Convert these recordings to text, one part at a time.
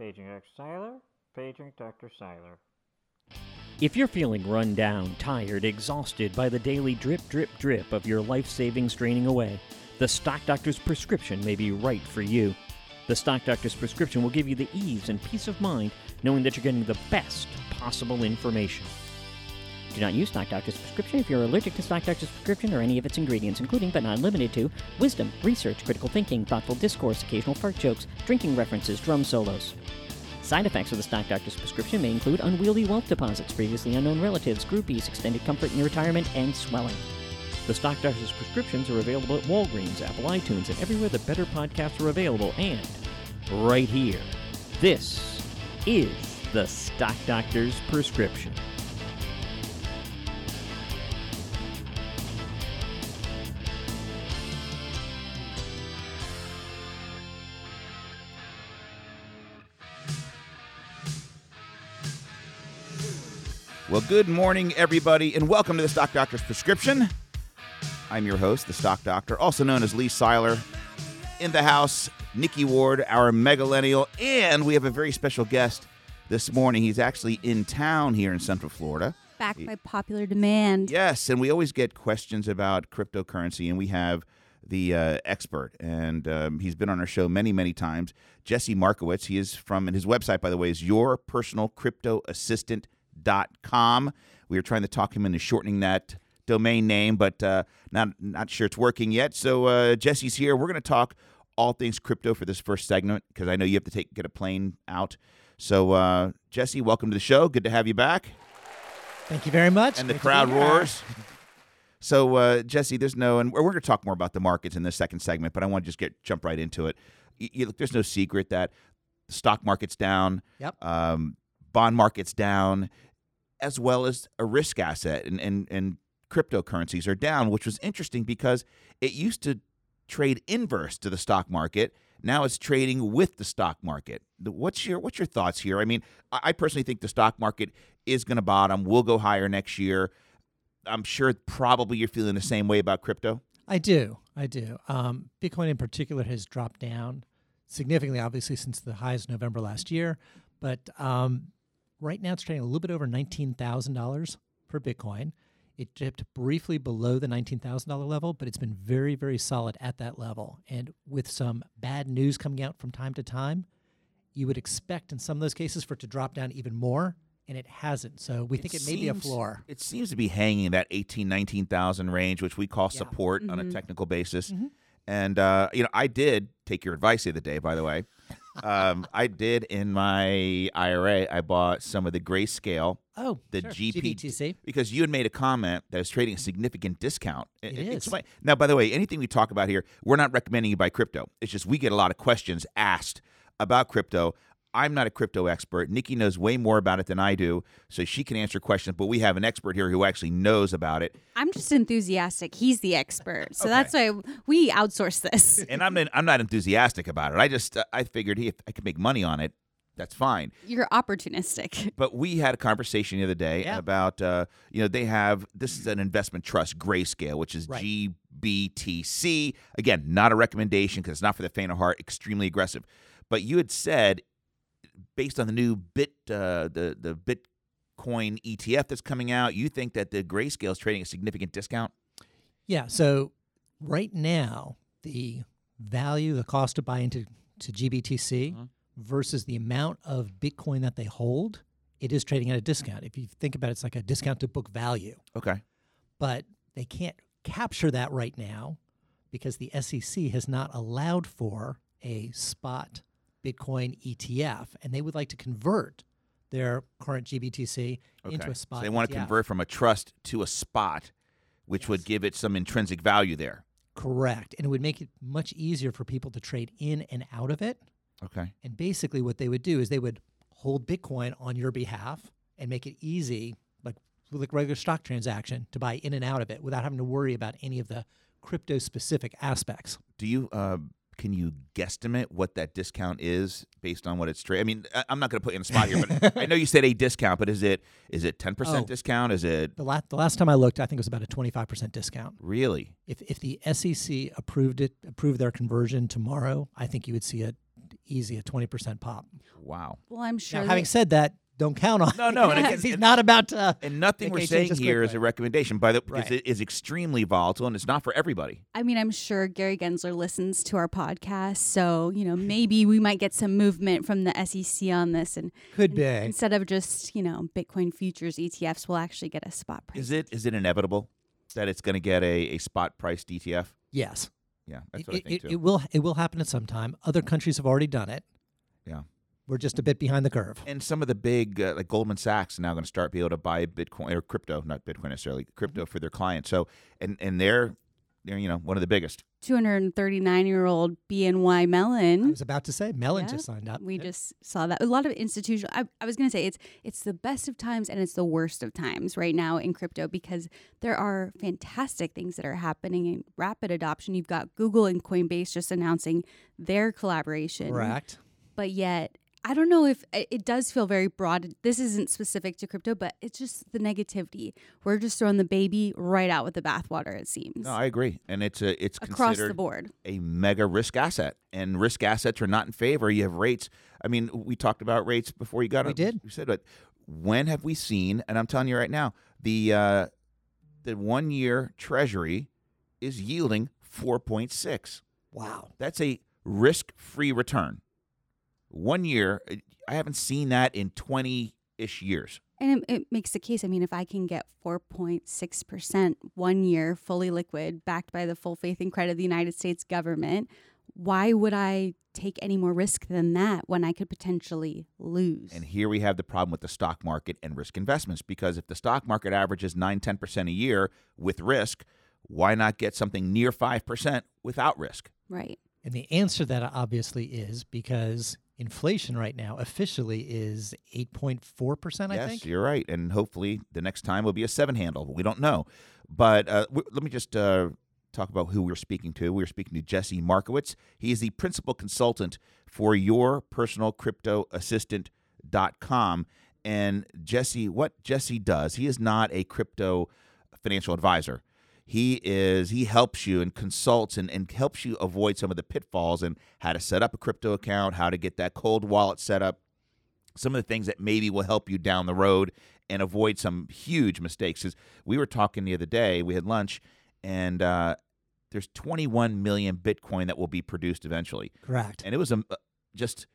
Paging Dr. Seiler, paging Dr. Seiler. If you're feeling run down, tired, exhausted by the daily drip, drip, drip of your life savings draining away, the Stock Doctor's prescription may be right for you. The Stock Doctor's prescription will give you the ease and peace of mind knowing that you're getting the best possible information. Do not use Stock Doctor's prescription if you're allergic to Stock Doctor's prescription or any of its ingredients, including but not limited to wisdom, research, critical thinking, thoughtful discourse, occasional fart jokes, drinking references, drum solos. Side effects of the Stock Doctor's prescription may include unwieldy wealth deposits, previously unknown relatives, groupies, extended comfort in retirement, and swelling. The Stock Doctor's prescriptions are available at Walgreens, Apple iTunes, and everywhere the better podcasts are available, and right here. This is the Stock Doctor's prescription. Well, good morning, everybody, and welcome to the Stock Doctor's Prescription. I'm your host, the Stock Doctor, also known as Lee Seiler. In the house, Nikki Ward, our megalennial, and we have a very special guest this morning. He's actually in town here in Central Florida. Back by popular demand. Yes, and we always get questions about cryptocurrency, and we have the uh, expert, and um, he's been on our show many, many times. Jesse Markowitz. He is from, and his website, by the way, is Your Personal Crypto Assistant com. We were trying to talk him into shortening that domain name, but uh, not not sure it's working yet. So uh, Jesse's here. We're going to talk all things crypto for this first segment because I know you have to take get a plane out. So uh, Jesse, welcome to the show. Good to have you back. Thank you very much. And the crowd roars. So uh, Jesse, there's no, and we're going to talk more about the markets in this second segment, but I want to just get jump right into it. Y- you- there's no secret that the stock market's down. Yep. Um, bond market's down, as well as a risk asset and, and, and cryptocurrencies are down, which was interesting because it used to trade inverse to the stock market. Now it's trading with the stock market. What's your what's your thoughts here? I mean, I personally think the stock market is going to bottom. Will go higher next year. I'm sure probably you're feeling the same way about crypto. I do. I do. Um, Bitcoin in particular has dropped down significantly, obviously, since the highs November last year. But um, right now it's trading a little bit over $19,000 per Bitcoin. It dipped briefly below the $19,000 level, but it's been very, very solid at that level. And with some bad news coming out from time to time, you would expect in some of those cases for it to drop down even more, and it hasn't. So we think it may be a floor. It seems to be hanging in that 18, 19,000 range, which we call Yeah. support on a Mhm. technical basis. Mhm. And uh, you know, I did take your advice the other day. By the way, um, I did in my IRA. I bought some of the grayscale Oh, The sure. GP GBTC. because you had made a comment that it's trading a significant discount. It e- explain- Now, by the way, anything we talk about here, we're not recommending you buy crypto. It's just we get a lot of questions asked about crypto. I'm not a crypto expert. Nikki knows way more about it than I do, so she can answer questions. But we have an expert here who actually knows about it. I'm just enthusiastic. He's the expert. So Okay. that's why we outsource this. And I'm I'm not enthusiastic about it. I just uh, I figured hey, if I could make money on it, that's fine. You're opportunistic. But we had a conversation the other day Yeah. about uh, you know they have this is an investment trust grayscale, which is Right. GBTC. Again, not a recommendation because it's not for the faint of heart. Extremely aggressive. But you had said based on the new bit uh, the the Bitcoin ETF that's coming out, you think that the grayscale is trading a significant discount. Yeah. So right now, the value, the cost to buy into to GBTC Mhm. versus the amount of Bitcoin that they hold, it is trading at a discount. If you think about it, it's like a discount to book value. Okay. But they can't capture that right now because the SEC has not allowed for a spot Bitcoin ETF, and they would like to convert their current GBTC into a spot. So they want to ETF. convert from a trust to a spot, which would give it some intrinsic value there. Correct. And it would make it much easier for people to trade in and out of it. Okay. And basically, what they would do is they would hold Bitcoin on your behalf and make it easy, like like regular stock transaction, to buy in and out of it without having to worry about any of the crypto specific aspects. Do you uh, can you guesstimate what that discount is based on what it's trading? I mean, I- I'm not going to put you in the spot here, but I know you said a discount, but is it is it 10 percent Oh. discount? Is it The last the last time I looked, I think it was about a twenty five percent discount. really? If if the SEC approved it, approved their conversion tomorrow, I think you would see it easy a 20% pop. Wow. Well, I'm sure. Now, having said that, don't count on No, it, no, and again- he's and- not about to. And nothing we're saying here is a recommendation, by the because Right. it is extremely volatile and it's not for everybody. I mean, I'm sure Gary Gensler listens to our podcast, so you know maybe we might get some movement from the SEC on this, and Could and be. instead of just you know Bitcoin futures ETFs, we'll actually get a spot price. Is it is it inevitable that it's going to get a, a spot priced ETF? Yes. Yeah, that's It, what I think it- too. it will it will happen at some time. Other countries have already done it. Yeah. We're just a bit behind the curve. and some of the big uh, like Goldman Sachs are now going to start be able to buy Bitcoin or crypto, not Bitcoin necessarily, crypto for their clients. So and and they're they're you know one of the biggest. 239 year old BNY Mellon. I was about to say Mellon Yeah. just signed up. We Yeah. just saw that a lot of institutional. I, I was going to say it's it's the best of times and it's the worst of times right now in crypto because there are fantastic things that are happening in rapid adoption. You've got Google and Coinbase just announcing their collaboration, correct. but yet I don't know if it it does feel very broad. This isn't specific to crypto, but it's just the negativity. We're just throwing the baby right out with the bathwater. It seems No, I agree, and it's a it's across considered the board. a mega risk asset, and risk assets are not in favor. You have rates. I mean, we talked about rates before you got We on. did. We said, but when have we seen? And I'm telling you right now, the uh, the one year Treasury is yielding 4.6. Wow. That's a risk free return. One year, uh, I haven't seen that in 20 ish years. And it, it makes the case. I mean, if I can get 4.6% one year fully liquid, backed by the full faith and credit of the United States government, why would I take any more risk than that when I could potentially lose? And here we have the problem with the stock market and risk investments because if the stock market averages 9 10% a year with risk, why not get something near 5% without risk? right. And the answer to that obviously is because inflation right now officially is 8.4%, I yes, think. you're right. And hopefully the next time will be a seven handle. We don't know. But uh, w- let me just uh, talk about who we're speaking to. We're speaking to Jesse Markowitz. He is the principal consultant for your personal crypto assistant.com. And Jesse, what Jesse does, he is not a crypto financial advisor. He is he helps you and consults and, and helps you avoid some of the pitfalls and how to set up a crypto account, how to get that cold wallet set up, some of the things that maybe will help you down the road and avoid some huge mistakes because we were talking the other day, we had lunch, and uh, there's 21 million Bitcoin that will be produced eventually, Correct. and it was um, uh, just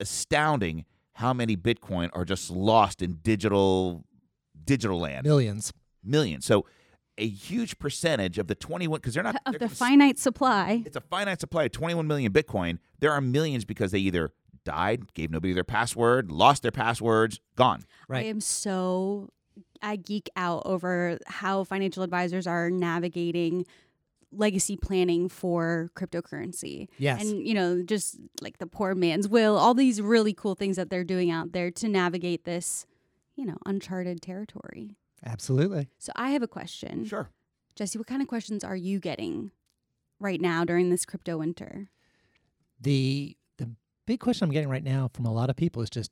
astounding how many Bitcoin are just lost in digital digital land, Millions. millions. So a huge percentage of the 21 because they're not Of they're the gonna s- finite supply, it's a finite supply of 21 million Bitcoin. There are millions because they either died, gave nobody their password, lost their passwords, gone. Right. I am so I geek out over how financial advisors are navigating legacy planning for cryptocurrency. Yes. And you know, just like the poor man's will, all these really cool things that they're doing out there to navigate this, you know, uncharted territory. Absolutely. So I have a question. Sure. Jesse, what kind of questions are you getting right now during this crypto winter? The the big question I'm getting right now from a lot of people is just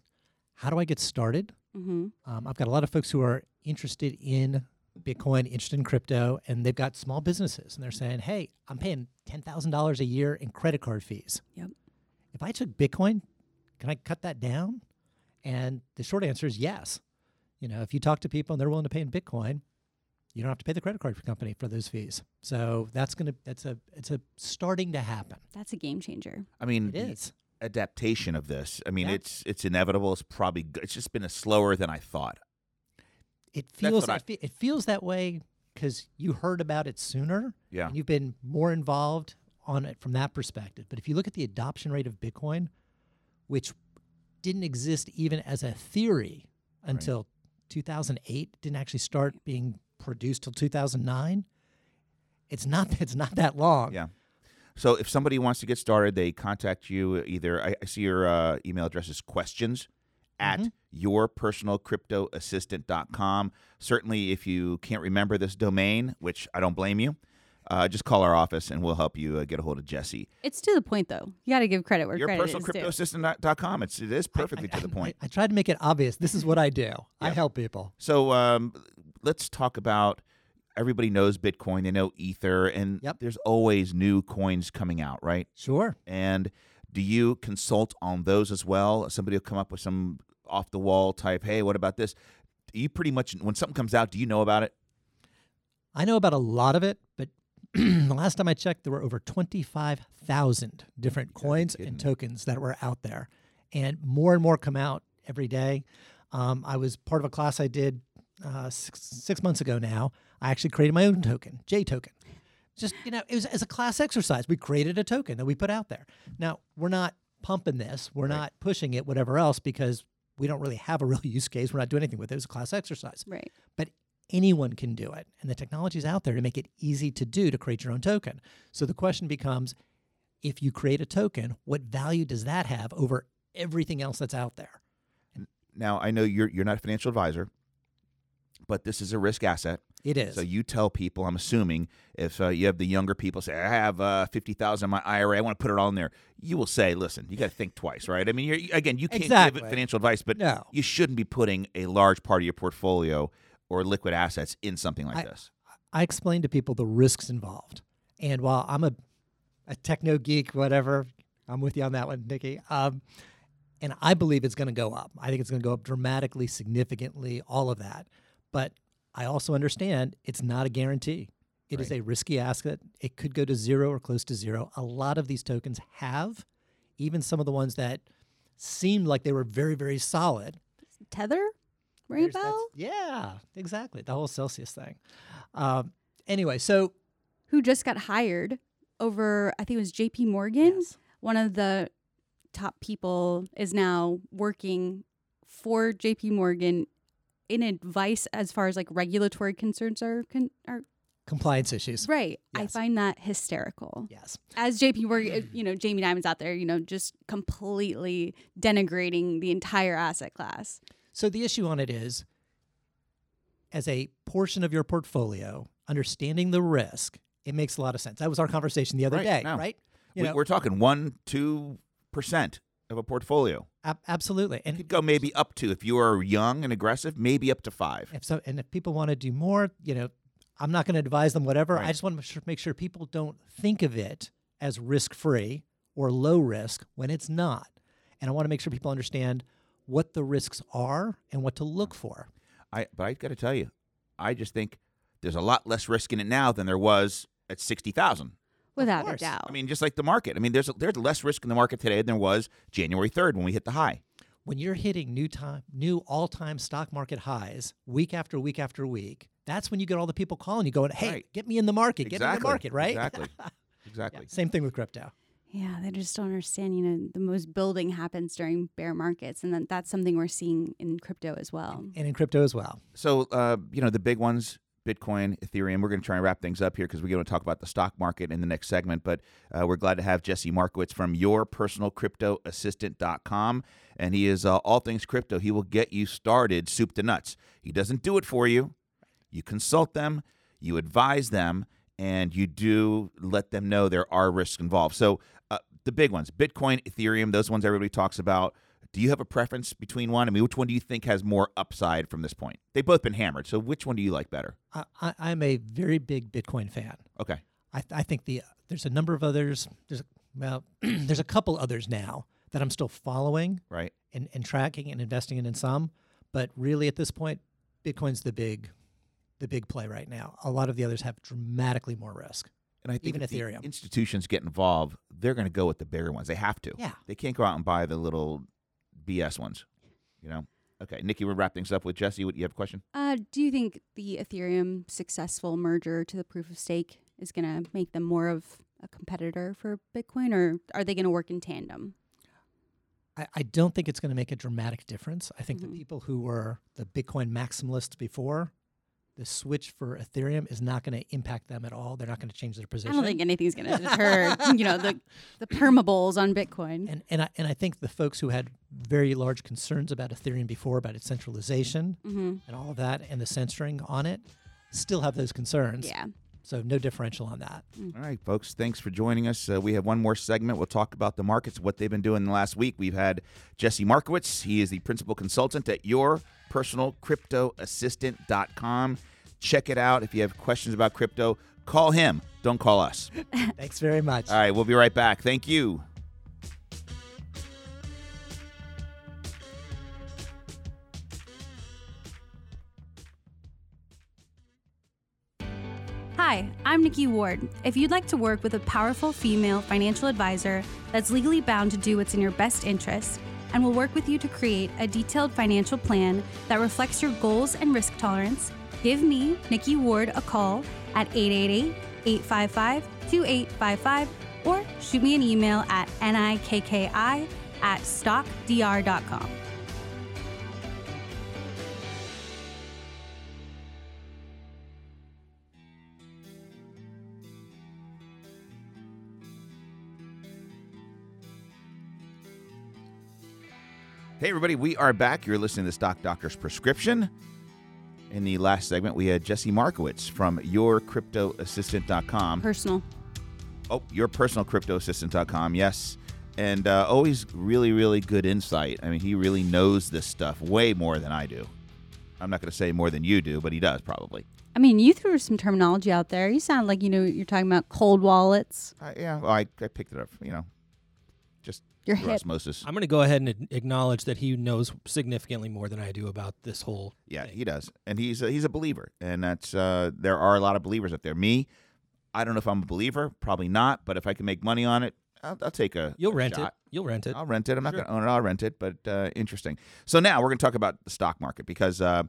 how do I get started? Mm-hmm. Um, I've got a lot of folks who are interested in Bitcoin, interested in crypto, and they've got small businesses, and they're saying, "Hey, I'm paying ten thousand dollars a year in credit card fees. Yep. If I took Bitcoin, can I cut that down?" And the short answer is yes. You know, if you talk to people and they're willing to pay in Bitcoin, you don't have to pay the credit card company for those fees. So that's gonna that's a it's a starting to happen. That's a game changer. I mean, it is adaptation of this. I mean, Yeah. it's it's inevitable. It's probably g- it's just been a slower than I thought. It feels what I- it, fe- it feels that way because you heard about it sooner. Yeah. and you've been more involved on it from that perspective. But if you look at the adoption rate of Bitcoin, which didn't exist even as a theory until 2008, didn't actually start being produced till 2009. It's not. It's not that long. Yeah. So if somebody wants to get started, they contact you either. I, I see your uh, email address is questions at Mhm. yourpersonalcryptoassistant.com. Certainly, if you can't remember this domain, which I don't blame you, uh, just call our office and we'll help you uh, get a hold of Jesse. It's to the point though. You got to give credit where Your credit personal is due. crypto assistant.com. It's it is I- perfectly I- to the point. I, tried to make it obvious. This is what I do. I help people. So um, let's talk about. Everybody knows Bitcoin. They know Ether, and Yep. there's always new coins coming out, right? Sure. And Do you consult on those as well? Somebody will come up with some off the wall type, hey, what about this? You pretty much, when something comes out, do you know about it? I know about a lot of it, but the last time I checked, there were over 25,000 different coins and tokens that were out there. And more and more come out every day. Um, I was part of a class I did uh, six, six months ago now. I actually created my own token, J token. Just, you know, it was as a class exercise. We created a token that we put out there. Now, we're not pumping this, we're not pushing it, whatever else, because we don't really have a real use case. We're not doing anything with it. It was a class exercise Right. but anyone can do it. And the technology is out there to make it easy to do to create your own token. So the question becomes if you create a token, what value does that have over everything else that's out there? Now, I know you're you're not a financial advisor, but this is a risk asset. It is. So you tell people, I'm assuming, if uh, you have the younger people say, I have uh, 50000 in my IRA, I want to put it all in there. You will say, listen, you got to think twice, right? I mean, you're, again, you can't give Exactly. it financial advice, but No. you shouldn't be putting a large part of your portfolio or liquid assets in something like I- this. I explain to people the risks involved. And while I'm a, a techno geek, whatever, I'm with you on that one, Nikki. Um, and I believe it's going to go up. I think it's going to go up dramatically, significantly, all of that. But I also understand it's not a guarantee. It is Right. a risky asset. It could go to zero or close to zero. A lot of these tokens have, even some of the ones that seemed like they were very, very solid, Tether? Ring bell? Yeah, exactly. The whole Celsius thing. Um, anyway, so Who just got hired over, I think it was JP Morgan. yes, One of the top people is now working for JP Morgan in advice as far as like regulatory concerns are, con- are compliance issues. right. I find that hysterical. Yes. As JP Morgan, you know, Jamie Dimon's out there, you know, just completely denigrating the entire asset class. So the issue on it is, as a portion of your portfolio, understanding the risk, it makes a lot of sense. That was our conversation the other Right, day, no. right? You We, we're talking one, two percent of a portfolio. ab- absolutely. and you could go maybe up to if you are young and aggressive, maybe up to five. if so, and if people want to do more, you know, I'm not going to advise them whatever. Right. I just want to make sure people don't think of it as risk free or low risk when it's not. And I want to make sure people understand what the risks are and what to look mm. for. I but I got to tell you, I just think there's a lot less risk in it now than there was at sixty thousand. Without a doubt. I mean, just like the market. I mean, there's there's less risk in the market today than there was January third when we hit the high. when you're hitting new time new all-time stock market highs week after week after week that's when you get all the people calling you going hey Right. get me in the market get me in the market right Exactly. Yeah, Exactly. same thing with crypto Yeah, they just don't understand. You know, the most building happens during bear markets, and then that's something we're seeing in crypto as well. and in crypto as well So, uh, you know, the big ones, Bitcoin, Ethereum. We're going to try and wrap things up here because we're going to talk about the stock market in the next segment. But uh, we're glad to have Jesse Markowitz from yourpersonalcryptoassistant.com. And he is uh, all things crypto. He will get you started soup to nuts. He doesn't do it for you. You consult them, you advise them, and you do let them know there are risks involved. So, uh, the big ones Bitcoin, Ethereum, those ones everybody talks about. Do you have a preference between one? I mean, which one do you think has more upside from this point? They've both been hammered. So, which one do you like better? I, I, i'm a very big bitcoin fan Okay. i, I think the there's a number of others there's a, well there's a couple others now that i'm still following Right. and, and tracking and investing in in some but really at this point bitcoin's the big the big play right now a lot of the others have dramatically more risk And I think Even if the Ethereum. institutions get involved, they're going to go with the bigger ones. They have to. Yeah. They can't go out and buy the little BS ones. You know. Okay, Nikki, we'll wrap things up with Jesse. What you have a question? Uh, do you think the Ethereum successful merger to the proof of stake is going to make them more of a competitor for Bitcoin, or are they going to work in tandem? I, I don't think it's going to make a dramatic difference. I think Mhm. the people who were the Bitcoin maximalists before, the switch for Ethereum is not going to impact them at all. They're not going to change their position. I don't think anything's going to deter, you know, the the permabulls on Bitcoin. and and I, and I think the folks who had very large concerns about Ethereum before, about its centralization hmm and all of that, and the censoring on it, still have those concerns. Yeah. So no differential on that. All right, folks. Thanks for joining us. Uh, we have one more segment. We'll talk about the markets, what they've been doing the last week. We've had Jesse Markowitz. He is the principal consultant at yourpersonalcryptoassistant.com. Check it out. If you have questions about crypto, call him. Don't call us. Thanks very much. All right, we'll be right back. Thank you. Hi, I'm Nikki Ward. If you'd like to work with a powerful female financial advisor that's legally bound to do what's in your best interest and will work with you to create a detailed financial plan that reflects your goals and risk tolerance, give me, Nikki Ward, a call at 888 855 2855 or shoot me an email at nikki at stockdr.com. Hey, everybody, we are back. You're listening to Stock Doctor's Prescription. In the last segment, we had Jesse Markowitz from yourcryptoassistant.com. Personal. Oh, yourpersonalcryptoassistant.com, yes. And uh, always really, really good insight. I mean, he really knows this stuff way more than I do. I'm not going to say more than you do, but he does probably. I mean, you threw some terminology out there. You sound like you know you're talking about cold wallets. Uh, yeah, well, I, I picked it up, you know, just Your through hip. osmosis. I'm going to go ahead and acknowledge that he knows significantly more than I do about this whole. Yeah, thing. he does, and he's a, he's a believer, and that's uh, there are a lot of believers out there. Me, I don't know if I'm a believer, probably not, but if I can make money on it, I'll, I'll take a. You'll a rent shot. it. You'll rent it. I'll rent it. I'm not Sure. going to own it. I'll rent it, but uh, interesting. So now we're going to talk about the stock market because, uh,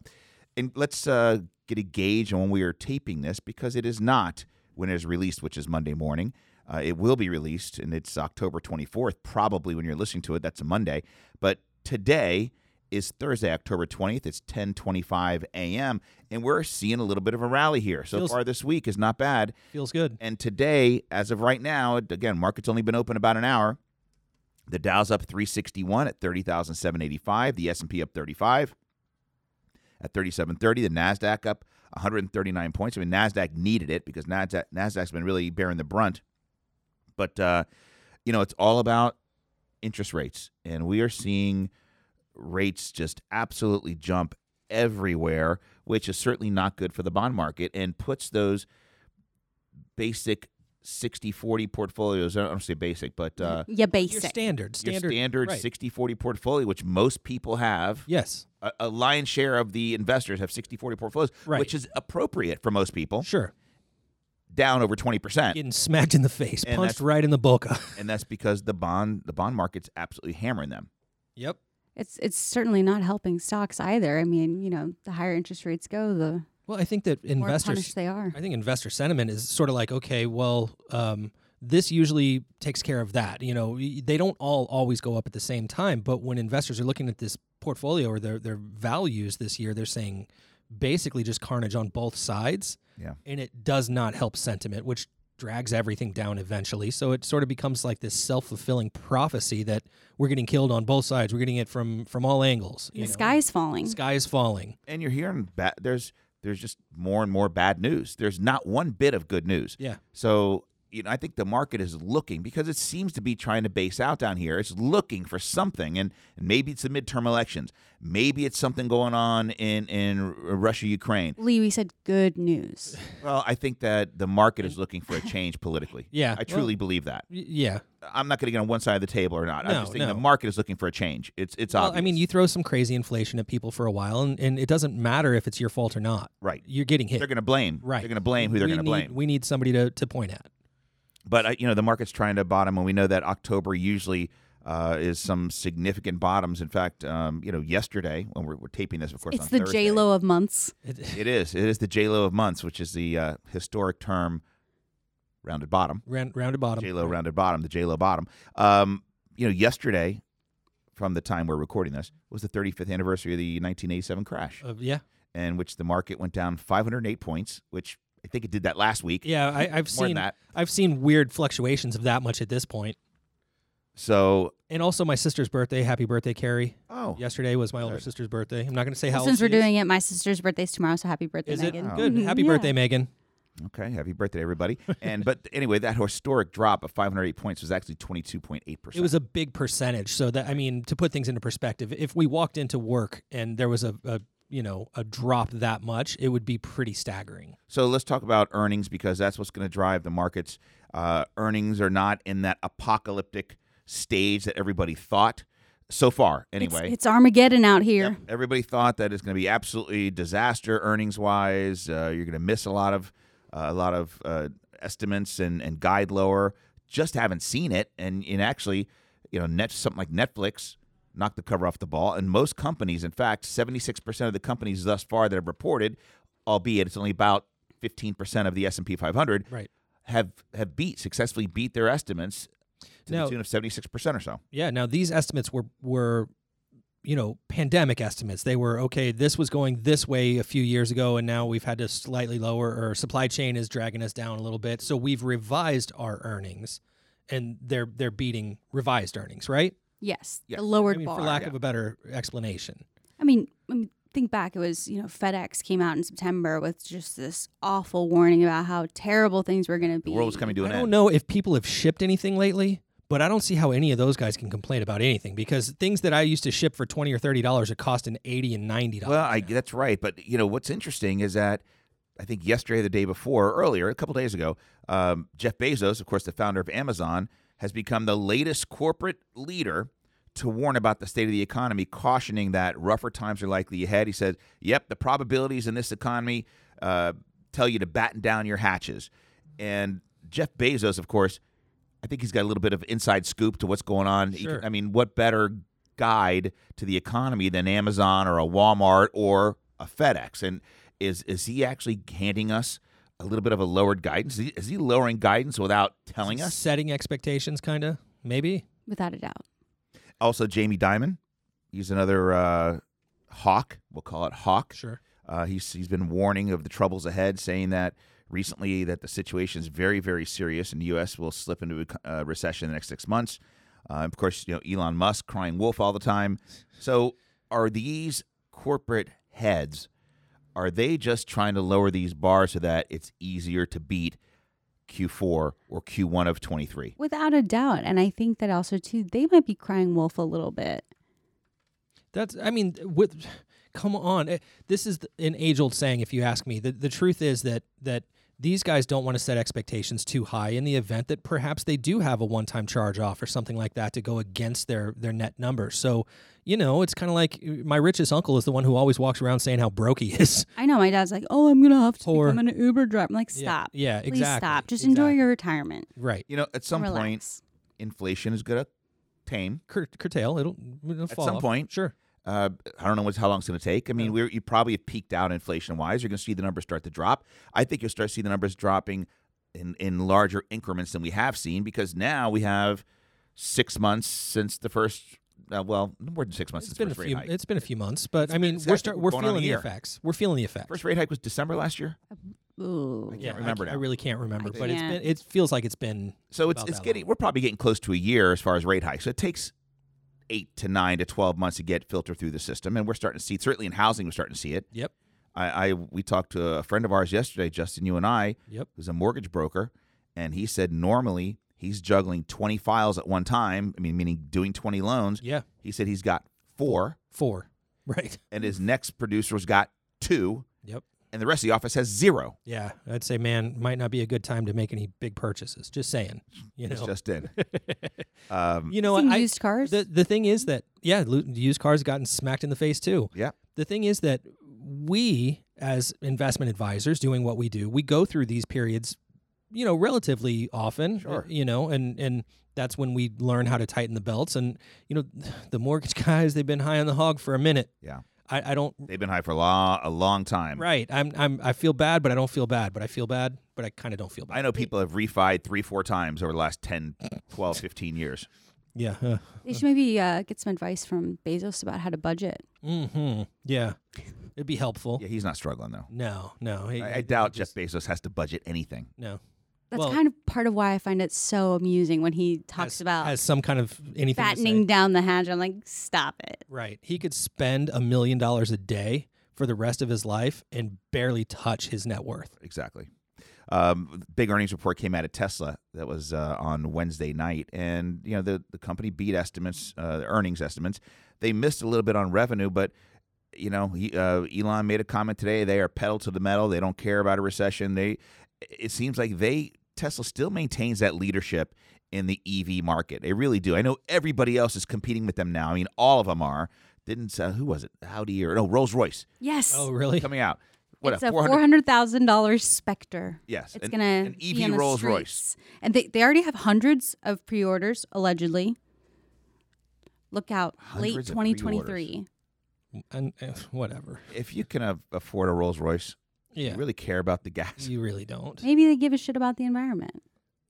and let's uh, get a gauge on when we are taping this because it is not when it is released, which is Monday morning. Uh, it will be released, and it's October 24th, probably when you're listening to it. That's a Monday, but today is Thursday, October 20th. It's 10:25 a.m., and we're seeing a little bit of a rally here. So Feels- far this week is not bad. Feels good. And today, as of right now, again, market's only been open about an hour. The Dow's up 361 at 30,785. The S&P up 35 at 3730. The Nasdaq up 139 points. I mean, Nasdaq needed it because Nasdaq Nasdaq's been really bearing the brunt. But uh, you know, it's all about interest rates, and we are seeing rates just absolutely jump everywhere, which is certainly not good for the bond market and puts those basic 60 40 portfolios. I don't want to say basic, but uh, yeah, Your basic. standard. your Standard. standard right. 60 40 portfolio, which most people have. Yes. A, a lion's share of the investors have 60 40 portfolios, Right. which is appropriate for most people, Sure. Down over 20%. Getting smacked in the face, And punched that's- right in the boca. and that's because the bond the bond market's absolutely hammering them. yep. It's it's certainly not helping stocks either. I mean, you know, the higher interest rates go, the Well, I think that more investors punished they are. I think investor sentiment is sort of like, okay, well, um, this usually takes care of that. You know, y- they don't all always go up at the same time, but when investors are looking at this portfolio or their their values this year, they're saying basically just carnage on both sides. Yeah. And it does not help sentiment, which drags everything down eventually. So it sort of becomes like this self-fulfilling prophecy that we're getting killed on both sides. We're getting it from from all angles. The you know. sky's falling. The sky is falling. And you're hearing ba- there's there's just more and more bad news. There's not one bit of good news. Yeah. So, you know, I think the market is looking because it seems to be trying to base out down here. It's looking for something, and, and maybe it's the midterm elections. Maybe it's something going on in in Russia, Ukraine. Lee, we said good news. Well, I think that the market is looking for a change politically. Yeah, I truly believe that. Y- Yeah. I'm not going to get on one side of the table or not. I'm No, just thinking no. the market is looking for a change. It's it's Well, obvious. I mean, you throw some crazy inflation at people for a while, and, and it doesn't matter if it's your fault or not. right. You're getting hit. They're going to blame. right. They're going to blame who they're We going to need- blame. We need somebody to, to point at. But uh, you know, the market's trying to bottom, and we know that October usually uh, is some significant bottoms. In fact, um, you know, yesterday when we're, we're taping this, of course, It's on the Thursday, J Lo of months. It, It is. It is the J Lo of months, which is the uh, historic term, rounded bottom. round, rounded bottom. J Lo rounded bottom. The J Lo bottom. Um, you know, yesterday, from the time we're recording this, was the 35th anniversary of the 1987 crash, Uh, yeah, in which the market went down 508 points, which I think it did that last week. yeah. I, I've More seen that. I've seen weird fluctuations of that much at this point. So, And also, my sister's birthday. Happy birthday, Carrie! oh, Yesterday was my older Good. sister's birthday. I'm not going to say how. Since we're she is. doing it, my sister's birthday's tomorrow, so happy birthday, Is it Megan. good? Mhm, Happy yeah. birthday, Megan! Okay, happy birthday, everybody. And but anyway, that historic drop of 508 points was actually 22.8 percent. It was a big percentage. So that I mean, to put things into perspective, if we walked into work and there was a, a you know a drop that much, it would be pretty staggering. So let's talk about earnings because that's what's going to drive the markets. Uh, earnings are not in that apocalyptic stage that everybody thought so far. It's, Anyway, it's Armageddon out here. Yep. Everybody thought that it's going to be absolutely disaster earnings wise. Uh, you're going to miss a lot of uh, a lot of uh, estimates and, and guide lower. Just haven't seen it, and and actually, you know, net something like Netflix knocked the cover off the ball, and most companies, in fact, seventy six percent of the companies thus far that have reported, albeit it's only about fifteen percent of the S and P five hundred, Right. have have beat successfully beat their estimates to Now- the tune of seventy six percent or so. Yeah. Now these estimates were were, you know, pandemic estimates. They were okay. This was going this way a few years ago, and now we've had to slightly lower. Or supply chain is dragging us down a little bit. So we've revised our earnings, and they're they're beating revised earnings, right? Yes, Yes. the lowered I mean, bar. for lack yeah. of a better explanation. I mean, I mean, think back. It was you know FedEx came out in September with just this awful warning about how terrible things were going to be. The world was coming to an I an don't end. know if people have shipped anything lately, but I don't see how any of those guys can complain about anything because things that I used to ship for twenty or thirty dollars are costing eighty and ninety dollars. Well, I, that's right. But you know what's interesting is that I think yesterday, or the day before, or earlier, a couple days ago, um, Jeff Bezos, of course, the founder of Amazon, has become the latest corporate leader to warn about the state of the economy, cautioning that rougher times are likely ahead. He said, "Yep, the probabilities in this economy uh, tell you to batten down your hatches." And Jeff Bezos, of course, I think he's got a little bit of inside scoop to what's going on. Sure. I mean, what better guide to the economy than Amazon or a Walmart or a FedEx? And is is he actually handing us a little bit of a lowered guidance? Is he, is he lowering guidance without telling us? setting expectations, kind of maybe. without a doubt. Also, Jamie Dimon, he's another uh, hawk. We'll call it hawk. Sure. Uh, he's he's been warning of the troubles ahead, saying that recently that the situation is very very serious, and the U.S. will slip into a uh, recession in the next six months. Uh, of course, you know Elon Musk crying wolf all the time. So, are these corporate heads? Are they just trying to lower these bars so that it's easier to beat Q4 or Q1 of 23? Without a doubt. And I think that also too, they might be crying wolf a little bit. That's. I mean, with. Come on, Eh, this is an age-old saying. If you ask me, the the truth is that that these guys don't want to set expectations too high in the event that perhaps they do have a one-time charge off or something like that to go against their their net number. So, you know, it's kind of like uh, my richest uncle is the one who always walks around saying how broke he is. I know my dad's like, oh, I'm going to have to Or- become an Uber driver. I'm like, stop. Yeah, Please exactly. stop. Just enjoy your retirement. right. You know, at some and point, inflation is going to tame. Cur- curtail. It'll, it'll fall At some off. point. Sure. Uh, I don't know what's, how long it's going to take. I mean, we're, you probably have peaked out inflation wise. You're going to see the numbers start to drop. I think you'll start to see the numbers dropping in, in larger increments than we have seen because now we have six months since the first, uh, well, more than six months It's since been the a few. rate hike. It's been a few months, but It's I mean, it's we're start, we're going on a feeling the effects. We're feeling the effects. First rate hike was December last year. Ooh. can't yeah, remember I, now. I really can't remember, I but it's can't. been. It feels like it's been. So it's About it's that getting long. we're probably getting close to a year as far as rate hikes. So it takes eight to nine to twelve months to get filtered through the system, and we're starting to see certainly in housing we're starting to see it. Yep. I, I we talked to a friend of ours yesterday, Justin, you and I, Yep. who's a mortgage broker, and he said normally he's juggling twenty files at one time. I mean, meaning doing twenty loans. Yeah. He said he's got four, Four. Right. and his next producer's got two, Yep. and the rest of the office has zero. Yeah. I'd say, man, might not be a good time to make any big purchases. Just saying. You It's know. just in. Um, you know, Seen I, used cars. the the thing is that yeah, used cars gotten smacked in the face too. yeah. the thing is that we as investment advisors doing what we do we go through these periods you know relatively often Sure. you know and and that's when we learn how to tighten the belts and you know the mortgage guys they've been high on the hog for a minute Yeah. i, I don't They've been high for a long, a long time. right i'm i'm i feel bad but i don't feel bad but i feel bad but i kind of don't feel bad I know people have refied three, four times over the last 10, 12, 15 years. yeah uh, they should maybe uh, get some advice from Bezos about how to budget. Mm-hmm. yeah it'd be helpful Yeah, he's not struggling, though. no no he- I, I he doubt just- Jeff Bezos has to budget anything. no That's Well- kind of part of why I find it so amusing when he talks has, about has some kind of anything to say. fattening down the hatch. I'm like, stop it. Right. He could spend a million dollars a day for the rest of his life and barely touch his net worth. Exactly. Um, big earnings report came out of Tesla that was uh, on Wednesday night, and you know the the company beat estimates, uh, the earnings estimates. They missed a little bit on revenue, but you know he, uh, Elon made a comment today. They are pedal to the metal. They don't care about a recession. They it seems like they Tesla still maintains that leadership in the EV market. They really do. I know everybody else is competing with them now. I mean, all of them are. Didn't uh, who was it? Audi or no Rolls Royce Yes. Oh, really? coming out. what it's a four hundred thousand dollars Spectre. Yes, It's an- gonna an be EV on the Rolls Royce. and they they already have hundreds of pre-orders allegedly. Look out, late Hundreds of twenty twenty three. And, eh, whatever. If you can afford a Rolls Royce, Yeah. you really care about the gas. You really don't. Maybe they give a shit about the environment.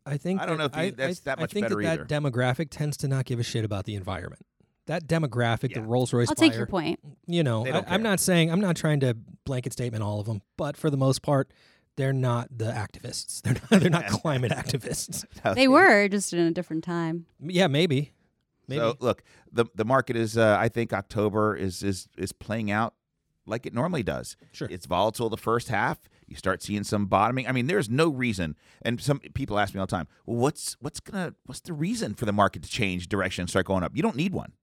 I think I don't that- know if you- that's that I think better that, either. that demographic tends to not give a shit about the environment. That demographic, Yeah. the Rolls Royce I'll buyer, take your point. you know, I, I'm not saying I'm not trying to blanket statement all of them, but for the most part, they're not the activists. They're not. They're not climate activists. They were just in a different time. Yeah, maybe. Maybe. So look, the the market is. Uh, I think October is is is playing out like it normally does. Sure. It's volatile the first half. You start seeing some bottoming. I mean, there's no reason. And some people ask me all the time, well, what's what's gonna what's the reason for the market to change direction and start going up? You don't need one.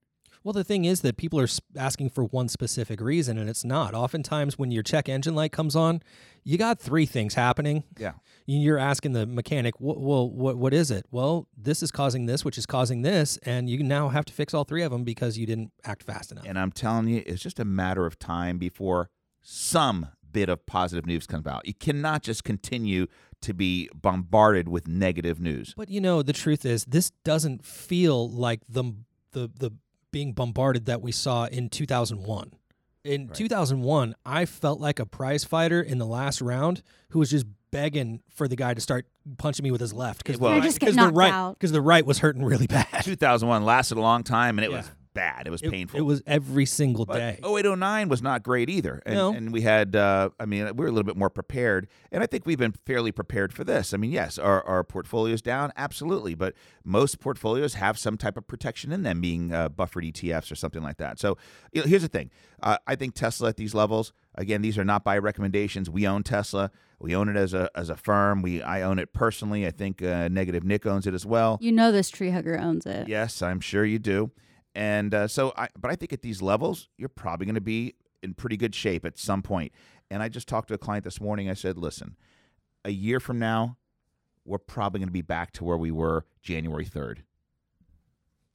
Well, the thing is that people are asking for one specific reason, and it's not. Oftentimes, when your check engine light comes on, you got three things happening. Yeah. You're asking the mechanic, well, what, what is it? Well, this is causing this, which is causing this, and you now have to fix all three of them because you didn't act fast enough. And I'm telling you, it's just a matter of time before some bit of positive news comes out. You cannot just continue to be bombarded with negative news. But you know, the truth is, this doesn't feel like the the the being bombarded that we saw in 2001. In 2001, I felt like a prize fighter in the last round who was just begging for the guy to start punching me with his left because Well, Or just the right because the right was hurting really bad. 2001 lasted a long time, and it Yeah. was bad. It was It, painful. it was every single But day. 0809 was not great either. And, No. and we had, uh, I mean, we were a little bit more prepared. And I think we've been fairly prepared for this. I mean, yes, are our portfolios down? Absolutely. But most portfolios have some type of protection in them, being uh, buffered ETFs or something like that. So you know, here's the thing uh, I think Tesla at these levels, again, these are not by recommendations. We own Tesla. We own it as a as a firm. We I own it personally. I think uh, Negative Nick owns it as well. You know this tree hugger owns it. Yes, I'm sure you do. And uh, so, I, but I think at these levels, you're probably going to be in pretty good shape at some point. And I just talked to a client this morning. I said, listen, a year from now, we're probably going to be back to where we were January 3rd.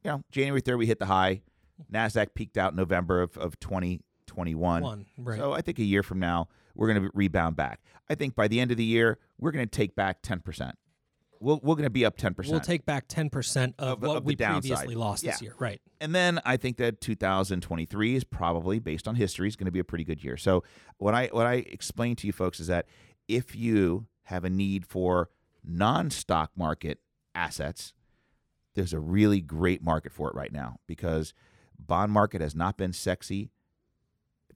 You know, January 3rd, we hit the high. NASDAQ peaked out November of, of 2021. One, right. So I think a year from now, we're going to rebound back. I think by the end of the year, we're going to take back 10%. We'll, we're going to be up 10%. we'll take back 10% of, Of- what of we downside. previously lost this year. Right. And then I think that 2023 is probably based on history is going to be a pretty good year. So what I what I explain to you folks is that if you have a need for non-stock market assets, there's a really great market for it right now because bond market has not been sexy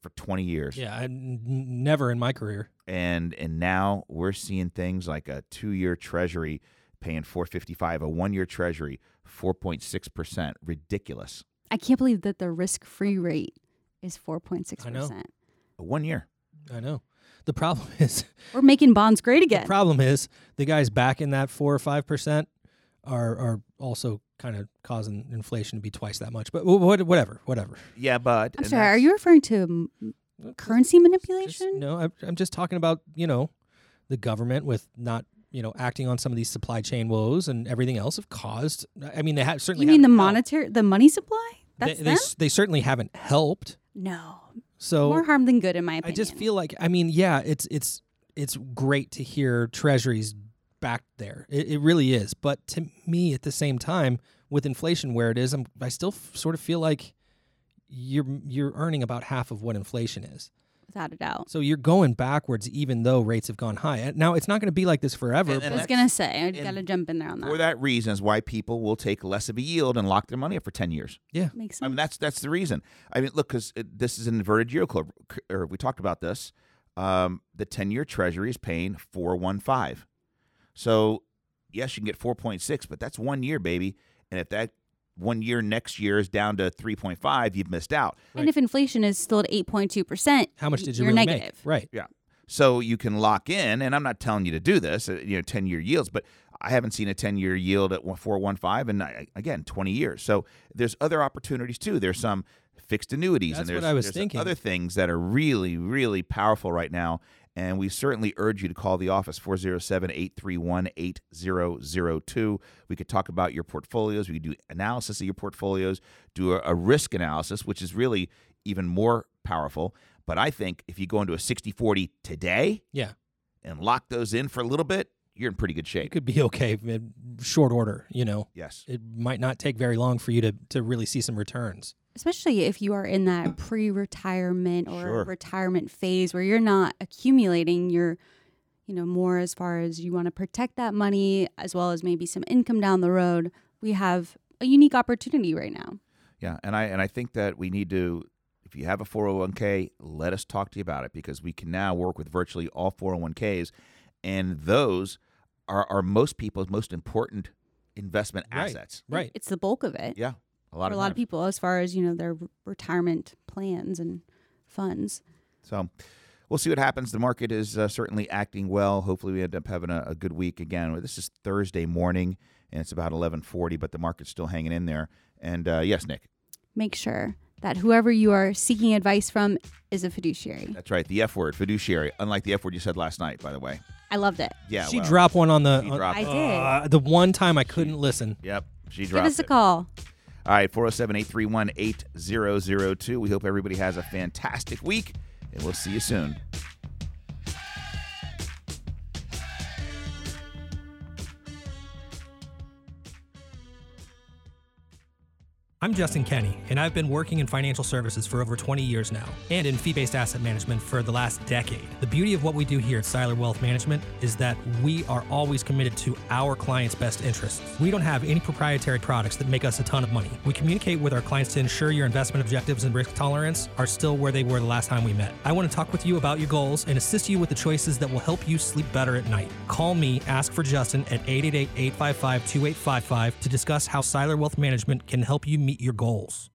for 20 years. Yeah. I, n- never in my career. And and now we're seeing things like a 2-year treasury paying 455, a 1-year treasury 4.6%, ridiculous. I can't believe that the risk-free rate is four point six I know. percent. A 1 year. I know. The problem is We're making bonds great again. The problem is the guys back in that four or five percent are are also kind of causing inflation to be twice that much. But whatever, whatever. Yeah, but I'm sorry. Are you referring to m- uh, currency Just, manipulation? no, I'm, I'm just talking about you know the government with not you know acting on some of these supply chain woes and everything else have caused. I mean, they have certainly. you mean the monetary, the money supply? That's They, they, them? s- they certainly haven't helped. no, So more harm than good, in my opinion. I just feel like I mean, yeah, it's it's it's great to hear treasuries back there. It, it really is. But to me, at the same time, with inflation where it is, I'm, I still f- sort of feel like you're you're earning about half of what inflation is. without a doubt. So you're going backwards, even though rates have gone high. And Now it's not going to be like this forever. And- and I was gonna say I got to jump in there on that. for that. that reason is why people will take less of a yield and lock their money up for 10 years. Yeah, makes sense. I mean, that's that's the reason. I mean, look, because this is an inverted yield curve. Or we talked about this. Um, the 10 year treasury is paying 415. So, yes, you can get 4.6, but that's one year, baby. And if that one year next year is down to 3.5, you've missed out. and if inflation is still at eight point two percent, how much did you you're really negative. make? Right. Yeah. So you can lock in, and I'm not telling you to do this, uh, you know, 10 year yields, but I haven't seen a 10 year yield at 415 in, uh, again, 20 years. So there's other opportunities too. There's some fixed annuities, That's and there's, what I was there's thinking. other things that are really, really powerful right now. And we certainly urge you to call the office 407 831 8002. We could talk about your portfolios. We could do analysis of your portfolios, do a, a risk analysis, which is really even more powerful. But I think if you go into a 60 40 today Yeah. and lock those in for a little bit, you're in pretty good shape. It could be okay in short order, you know. Yes. It might not take very long for you to, to really see some returns. Especially if you are in that mm. pre-retirement or Sure. retirement phase where you're not accumulating you're you know more as far as you want to protect that money as well as maybe some income down the road we have a unique opportunity right now Yeah, and I and I think that we need to if you have a 401k, let us talk to you about it because we can now work with virtually all 401ks and those are are most people's most important investment Right. assets. Right. it's the bulk of it Yeah. A lot for of a lot of people as far as you know their retirement plans and funds So we'll see what happens. The market is uh, certainly acting well. Hopefully, we end up having a, a good week again. This is Thursday morning, and it's about eleven forty, but the market's still hanging in there. And uh, yes, Nick, make sure that whoever you are seeking advice from is a fiduciary that's right. The F word, fiduciary. Unlike the F word you said last night, by the way. i loved it Yeah, she well, dropped one on the. on- I did. Uh, the one time I couldn't listen. Yep, she dropped. give dropped us a it. call All right, 407 831 8002. We hope everybody has a fantastic week, and we'll see you soon. I'm Justin Kenny, and I've been working in financial services for over 20 years now, and in fee based asset management for the last decade. The beauty of what we do here at Siler Wealth Management is that we are always committed to our clients' best interests. We don't have any proprietary products that make us a ton of money. We communicate with our clients to ensure your investment objectives and risk tolerance are still where they were the last time we met. I want to talk with you about your goals and assist you with the choices that will help you sleep better at night. Call me, ask for Justin at 888 855 2855 to discuss how Siler Wealth Management can help you meet your goals.